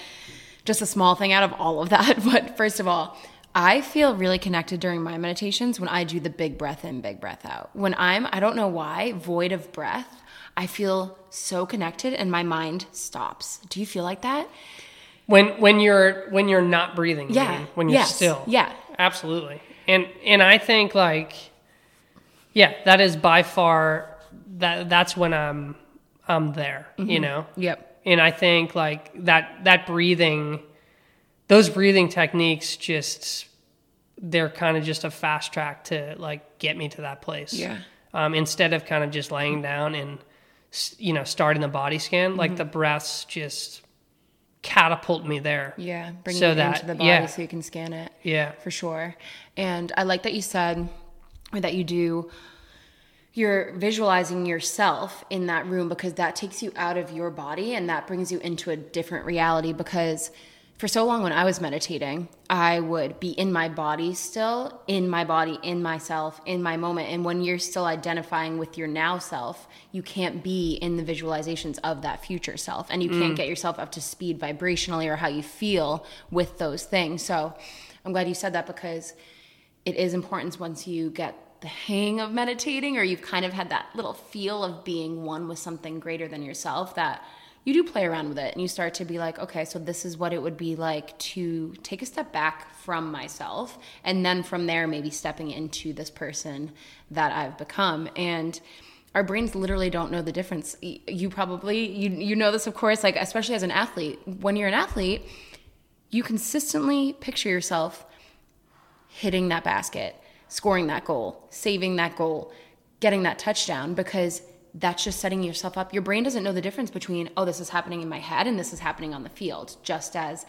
just a small thing out of all of that. But first of all, I feel really connected during my meditations when I do the big breath in, big breath out. When I'm, I don't know why, void of breath, I feel so connected and my mind stops. Do you feel like that?
When when you're when you're not breathing, you
Yeah.
mean, when you're
Yes.
still.
Yeah.
Absolutely. And and I think like yeah, that is by far that that's when I'm I'm there,
Mm-hmm.
you know.
Yep.
And I think like that that breathing those breathing techniques just they're kind of just a fast track to like get me to that place.
Yeah.
Um, instead of kind of just laying down and you know starting the body scan,
Mm-hmm.
like the breaths just catapult me there.
Yeah, bring
So
it
that-
into the body
yeah.
so you can scan it.
Yeah.
for sure. And I like that you said or that you do. You're visualizing yourself in that room because that takes you out of your body and that brings you into a different reality. Because for so long, when I was meditating, I would be in my body still, in my body, in myself, in my moment. And when you're still identifying with your now self, you can't be in the visualizations of that future self. And you can't mm. get yourself up to speed vibrationally or how you feel with those things. So I'm glad you said that because it is important once you get the hang of meditating or you've kind of had that little feel of being one with something greater than yourself that you do play around with it and you start to be like okay so this is what it would be like to take a step back from myself and then from there maybe stepping into this person that I've become. And our brains literally don't know the difference. You probably you you know this of course like especially as an athlete. When you're an athlete you consistently picture yourself hitting that basket, scoring that goal, saving that goal, getting that touchdown because that's just setting yourself up. Your brain doesn't know the difference between, oh, this is happening in my head and this is happening on the field, just as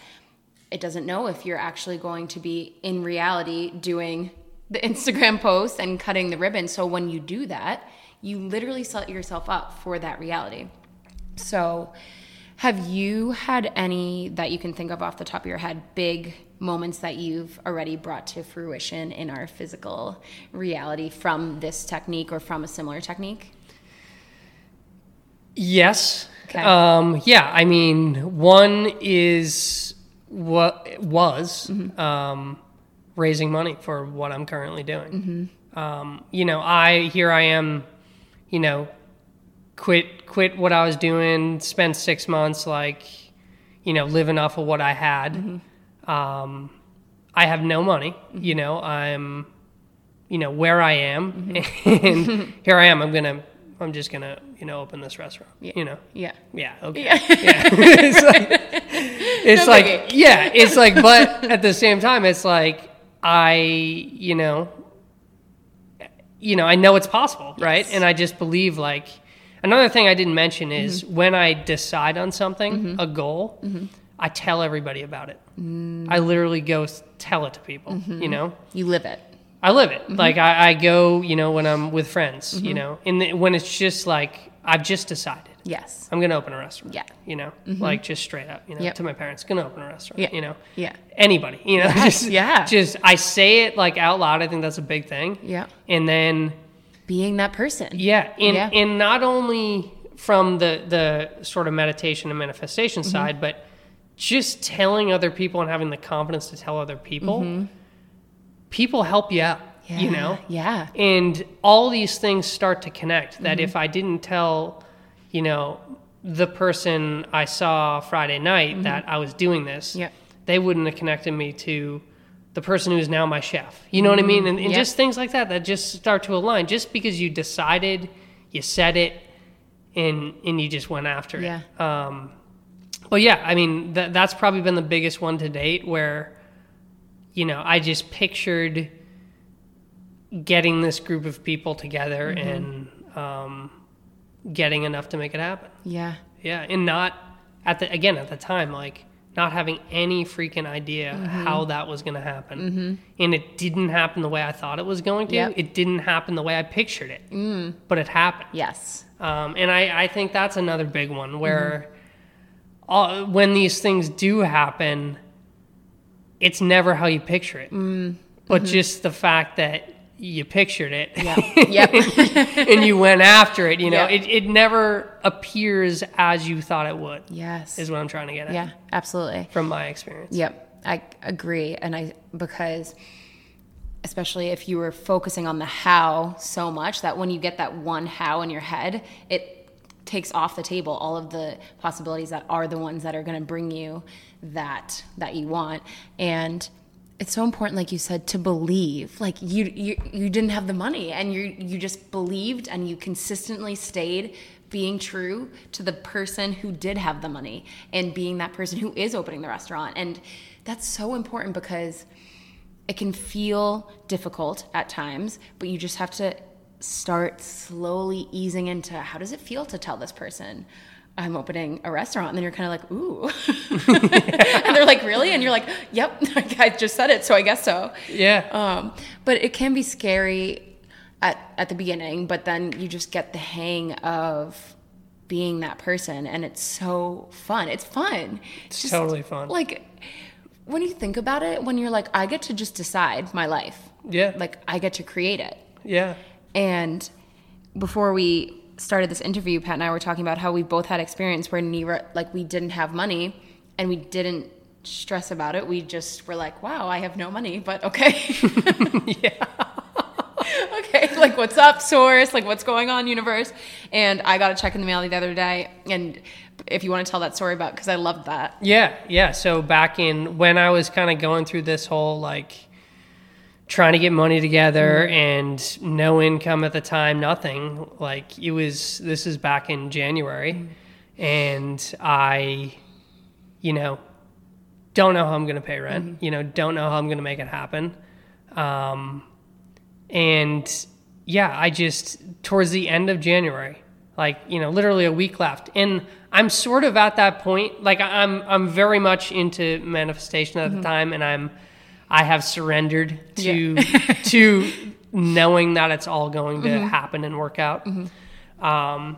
it doesn't know if you're actually going to be in reality doing the Instagram post and cutting the ribbon. So when you do that, you literally set yourself up for that reality. So, have you had any that you can think of off the top of your head, big moments that you've already brought to fruition in our physical reality from this technique or from a similar technique?
Yes.
Okay.
Um, yeah. I mean, one is what was
Mm-hmm.
um, raising money for what I'm currently doing. Um, you know, I here I am. You know, quit quit what I was doing. Spent six months like, you know, living off of what I had.
Mm-hmm.
Um, I have no money. You know, I'm, you know, where I am,
Mm-hmm.
and here I am. I'm gonna. I'm just gonna, you know, open this restaurant. You know.
Yeah.
Yeah. Okay. Yeah. it's like, it's
No
like
biggie.
yeah. It's like, but at the same time, it's like I, you know, you know, I know it's possible, right? And I just believe like another thing I didn't mention is
Mm-hmm.
when I decide on something, a goal, I tell everybody about it.
Mm.
I literally go tell it to people. You know,
You live it.
I live it.
Mm-hmm.
Like I, I go, you know, when I'm with friends, you know, and the, when it's just like I've just decided,
Yes.
I'm gonna open a restaurant.
Yeah.
You know, like just straight up. You know,
Yep.
to my parents, gonna open a restaurant.
Yeah.
You know,
Yeah.
anybody. You know,
Yes,
just
yeah.
Just I say it like out loud. I think that's a big thing.
Yeah.
And then
Being that person.
yeah, and
Yeah.
and not only from the the sort of meditation and manifestation
Mm-hmm.
side, but just telling other people and having the confidence to tell other people. People help you out.
Yeah.
You know.
Yeah.
And all these things start to connect. That
Mm-hmm.
if I didn't tell, you know, the person I saw Friday night that I was doing this,
Mm-hmm.
They wouldn't have connected me to the person who's now my chef. You know what I mean? And, and
Yep.
just things like that that just start to align. Just because you decided, you said it, and and you just went after
Yeah.
it. Um, but yeah, I mean that that's probably been the biggest one to date where, you know, I just pictured getting this group of people together
Mm-hmm.
and um, getting enough to make it happen.
Yeah.
Yeah, and not at the again at the time like not having any freaking idea
Mm-hmm.
how that was going to happen, and it didn't happen the way I thought it was going to.
Yep.
It didn't happen the way I pictured it, mm. but it happened.
Yes.
Um, and I, I think that's another big one where
Mm-hmm.
all, when these things do happen, it's never how you picture it,
Mm-hmm.
but just the fact that you pictured it
Yep.
and you went after it. You know,
Yeah.
it, it never appears as you thought it would.
yes.
Is what I'm trying to get at
Yeah. Absolutely.
from my experience.
Yep, I agree, and I because especially if you were focusing on the how so much that when you get that one how in your head, it takes off the table all of the possibilities that are the ones that are going to bring you that that you want. And it's so important like you said to believe. Like you you you didn't have the money and you you just believed and you consistently stayed being true to the person who did have the money and being that person who is opening the restaurant. And that's so important because it can feel difficult at times but you just have to start slowly easing into how does it feel to tell this person I'm opening a restaurant, and then you're kind of like, ooh, and they're like, really, and you're like, yep, I just said it, so I guess so.
Yeah.
Um, but it can be scary at at the beginning, but then you just get the hang of being that person, and it's so fun. It's fun.
It's just, totally fun.
Like when you think about it, when you're like, I get to just decide my life.
Yeah.
Like I get to create it.
yeah.
And before we started this interview, Pat and I were talking about how we both had experience where neither, like, we didn't have money and we didn't stress about it. We just were like, wow, I have no money, but okay.
Yeah.
okay, like, what's up, source? Like, what's going on, universe? And I got a check in the mail the other day. And if you want to tell that story about, because I loved that.
Yeah, yeah. So back in when I was kind of going through this whole like trying to get money together mm-hmm. and no income at the time, nothing. Like it was this is back in January mm-hmm. and I you know don't know how I'm going to pay rent, mm-hmm. you know, don't know how I'm going to make it happen. Um and yeah, I just towards the end of January, like you know, literally a week left, and I'm sort of at that point. Like I'm, I'm very much into manifestation at the time, and I'm, I have surrendered to to knowing that it's all going to happen and work out. Um,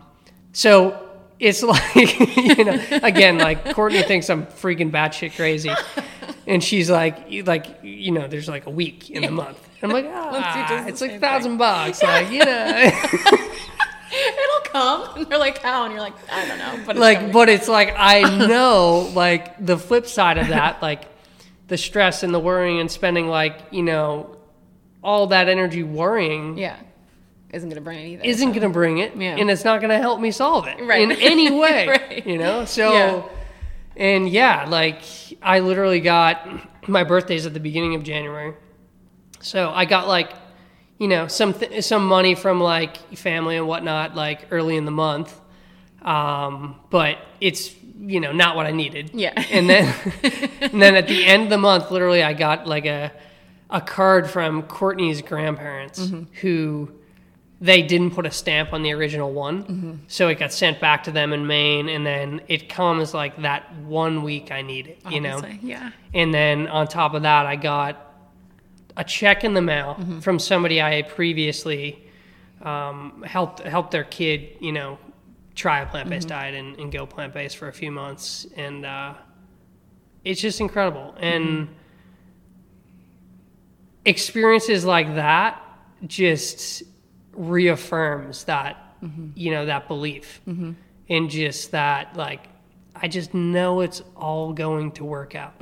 so it's like you know, again, like Courtney thinks I'm freaking batshit crazy, and she's like, like you know, there's like a week in the month. I'm like, ah, it's like
same
thousand bucks, like you know.
It'll come. And they're like, how? And you're like, I don't know. But it's
like
coming.
but it's like i know like the flip side of that like the stress and the worrying and spending like you know all that energy worrying
yeah. Isn't going to bring it either.
isn't going to bring it
Yeah.
and it's not going to help me solve it
Right.
in any way
Right.
you know so
Yeah.
and yeah like i literally got my birthday's at the beginning of january so i got like you know some th- some money from like family and whatnot like early in the month um, but it's you know not what i needed
Yeah.
and then and then at the end of the month literally i got like a a card from courtney's grandparents
Mm-hmm.
who they didn't put a stamp on the original one
Mm-hmm.
so it got sent back to them in maine and then it comes like that one week i need it you know
Yeah.
and then on top of that, I got a check in the mail
Mm-hmm.
from somebody I had previously um, helped helped their kid, you know, try a plant based mm-hmm. diet and, and go plant based for a few months, and uh, it's just incredible. Mm-hmm. And experiences like that just reaffirms that mm-hmm. you know that belief and just that like I just know it's all going to work out,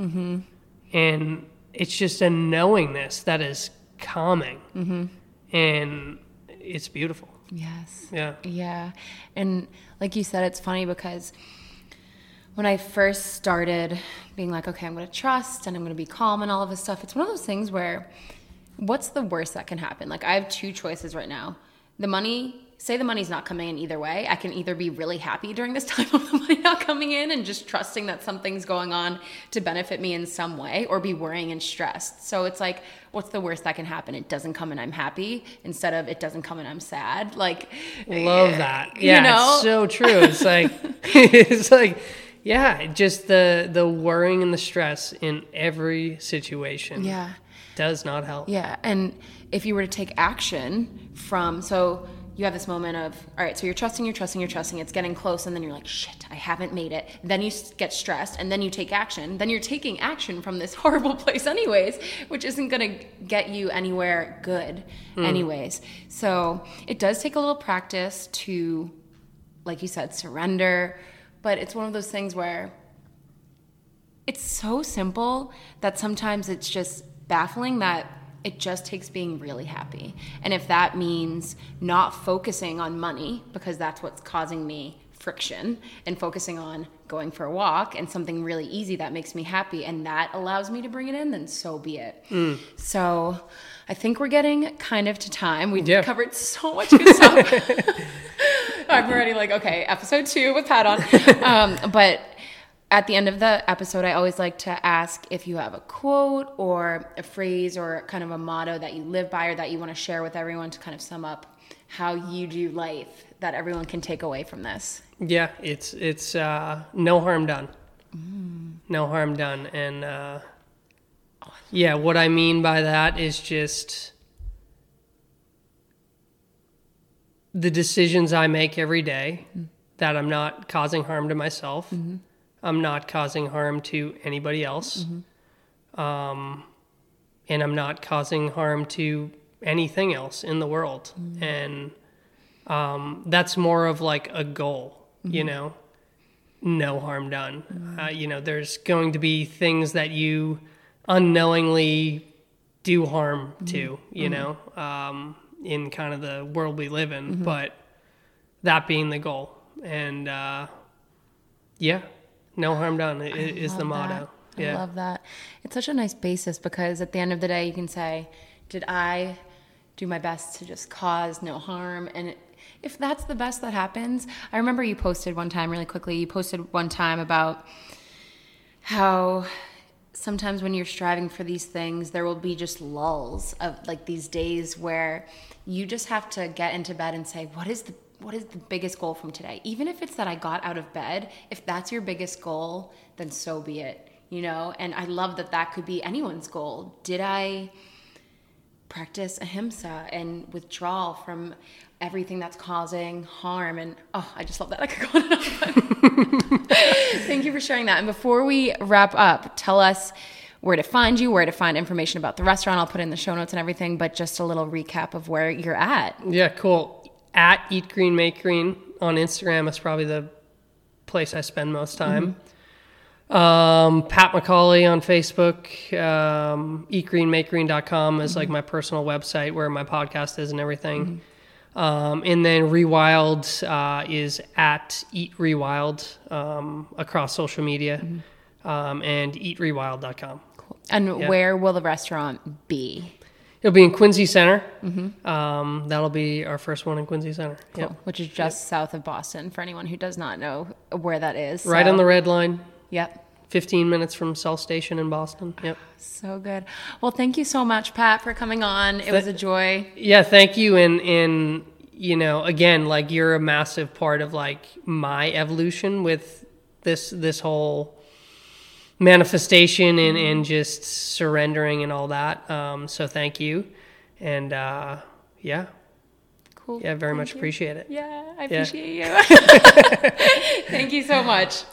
and it's just a knowingness that is calming, and it's beautiful.
Yes.
Yeah.
Yeah. And like you said, it's funny because when I first started being like, okay, I'm going to trust and I'm going to be calm and all of this stuff, it's one of those things where what's the worst that can happen? Like, I have two choices right now. The money, say the money's not coming in either way. I can either be really happy during this time of the money not coming in and just trusting that something's going on to benefit me in some way or be worrying and stressed. So it's like, what's the worst that can happen? It doesn't come and I'm happy instead of it doesn't come and I'm sad. Like,
Love eh, that.
you
Yeah,
know?
it's so true. It's like it's like yeah, just the the worrying and the stress in every situation
yeah.
does not help.
Yeah, and if you were to take action from so you have this moment of all right, so you're trusting, you're trusting, you're trusting, it's getting close, and then you're like, shit, I haven't made it. Then you get stressed, and then you take action. Then you're taking action from this horrible place, anyways, which isn't gonna get you anywhere good, hmm. anyways. So it does take a little practice to, like you said, surrender. But it's one of those things where it's so simple that sometimes it's just baffling that it just takes being really happy. And if that means not focusing on money, because that's what's causing me friction, and focusing on going for a walk and something really easy that makes me happy, and that allows me to bring it in, then so be it. So I think we're getting kind of to time. We've
Yeah.
covered so much good stuff. I'm already like, okay, episode two with Pat on. Um, but at the end of the episode, I always like to ask if you have a quote or a phrase or kind of a motto that you live by or that you want to share with everyone to kind of sum up how you do life that everyone can take away from this.
Yeah, it's it's uh, no harm done. No harm done, and uh, yeah, what I mean by that is just the decisions I make every day that I'm not causing harm to myself. I'm not causing harm to anybody else, um, and I'm not causing harm to anything else in the world, and um, that's more of like a goal, you know, no harm done. Uh, you know, there's going to be things that you unknowingly do harm to, you know, um, in kind of the world we live in, but that being the goal. And uh, yeah, no harm done is the motto.
that.
Yeah.
I love that. It's such a nice basis because at the end of the day, you can say, Did I do my best to just cause no harm? And it, if that's the best that happens, I remember you posted one time really quickly, you posted one time about how sometimes when you're striving for these things, there will be just lulls of like these days where you just have to get into bed and say, What is the what is the biggest goal from today? Even if it's that I got out of bed, if that's your biggest goal, then so be it, you know? And I love that that could be anyone's goal. Did I practice ahimsa and withdrawal from everything that's causing harm? And oh, I just love that. I could go on. Thank you for sharing that. And before we wrap up, tell us where to find you, where to find information about the restaurant. I'll put in the show notes and everything, but just a little recap of where you're at.
Yeah, cool. At Eat Green Make Green on Instagram is probably the place I spend most time. Um, Pat McCauley on Facebook. Um, eatgreenmakegreen.com is like my personal website where my podcast is and everything. Um, and then Rewild uh, is at Eat Rewild um, across social media um, and eatrewild.com.
And where will the restaurant be?
It'll be in Quincy Center. Um, that'll be our first one in Quincy Center. Yep.
Which is just south of Boston for anyone who does not know where that is.
Right
So-
on the red line,
Yep.
15 minutes from South Station in Boston. Yep.
So good. Well, thank you so much, Pat, for coming on. It was a joy.
Yeah, thank you. And, and, you know, again, like you're a massive part of like my evolution with this, this whole manifestation and, and just surrendering and all that. Um, so thank you. And, uh, yeah,
cool.
Yeah, very
Thank
much
you.
appreciate it.
Yeah, I appreciate you. Thank you so much.